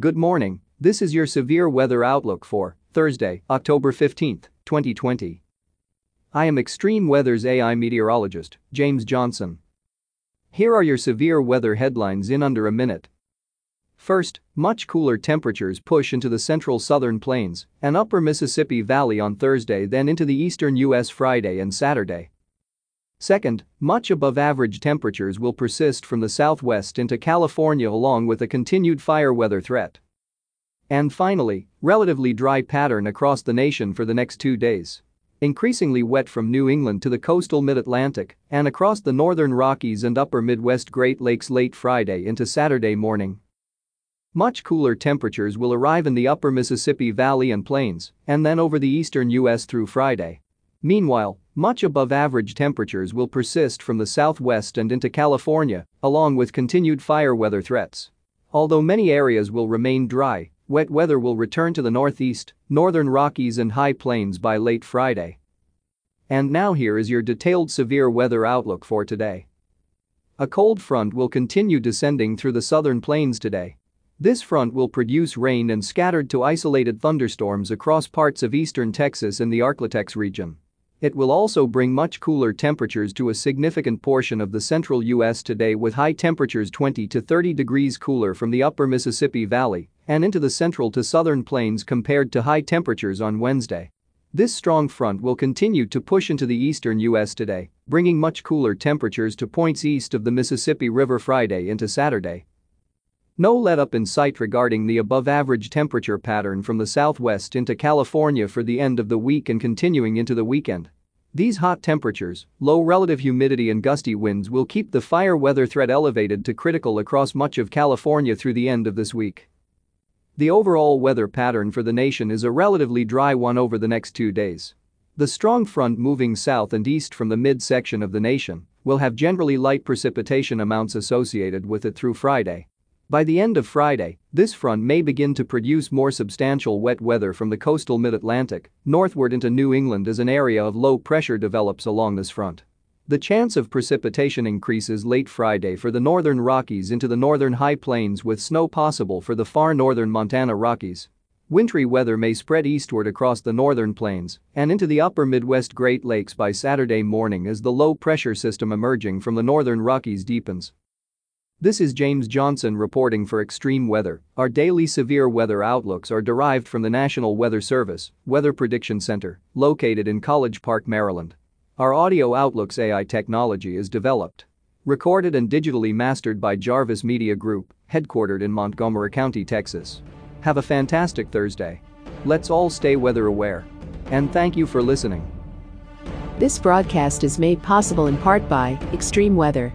Good morning, this is your severe weather outlook for Thursday, October 15, 2020. I am Extreme Weather's AI meteorologist, James Johnson. Here are your severe weather headlines in under a minute. First, much cooler temperatures push into the central southern plains and upper Mississippi Valley on Thursday then into the eastern U.S. Friday and Saturday. Second, much above average temperatures will persist from the southwest into California along with a continued fire weather threat. And finally, relatively dry pattern across the nation for the next two days. Increasingly wet from New England to the coastal mid-Atlantic and across the northern Rockies and upper Midwest Great Lakes late Friday into Saturday morning. Much cooler temperatures will arrive in the upper Mississippi Valley and plains and then over the eastern U.S. through Friday. Meanwhile, much above average temperatures will persist from the southwest and into California, along with continued fire weather threats. Although many areas will remain dry, wet weather will return to the northeast, northern Rockies and high plains by late Friday. And now here is your detailed severe weather outlook for today. A cold front will continue descending through the southern plains today. This front will produce rain and scattered to isolated thunderstorms across parts of eastern Texas and the Arklatex region. It will also bring much cooler temperatures to a significant portion of the central U.S. today with high temperatures 20 to 30 degrees cooler from the upper Mississippi Valley and into the central to southern plains compared to high temperatures on Wednesday. This strong front will continue to push into the eastern U.S. today, bringing much cooler temperatures to points east of the Mississippi River Friday into Saturday. No let-up in sight regarding the above-average temperature pattern from the southwest into California for the end of the week and continuing into the weekend. These hot temperatures, low relative humidity and gusty winds will keep the fire weather threat elevated to critical across much of California through the end of this week. The overall weather pattern for the nation is a relatively dry one over the next two days. The strong front moving south and east from the midsection of the nation will have generally light precipitation amounts associated with it through Friday. By the end of Friday, this front may begin to produce more substantial wet weather from the coastal mid-Atlantic northward into New England as an area of low pressure develops along this front. The chance of precipitation increases late Friday for the northern Rockies into the northern high plains with snow possible for the far northern Montana Rockies. Wintry weather may spread eastward across the northern plains and into the upper Midwest Great Lakes by Saturday morning as the low pressure system emerging from the northern Rockies deepens. This is James Johnson reporting for Extreme Weather. Our daily severe weather outlooks are derived from the National Weather Service Weather Prediction Center, located in College Park, Maryland. Our audio outlooks AI technology is developed, recorded and digitally mastered by Jarvis Media Group, headquartered in Montgomery County, Texas. Have a fantastic Thursday. Let's all stay weather aware. And thank you for listening. This broadcast is made possible in part by Extreme Weather.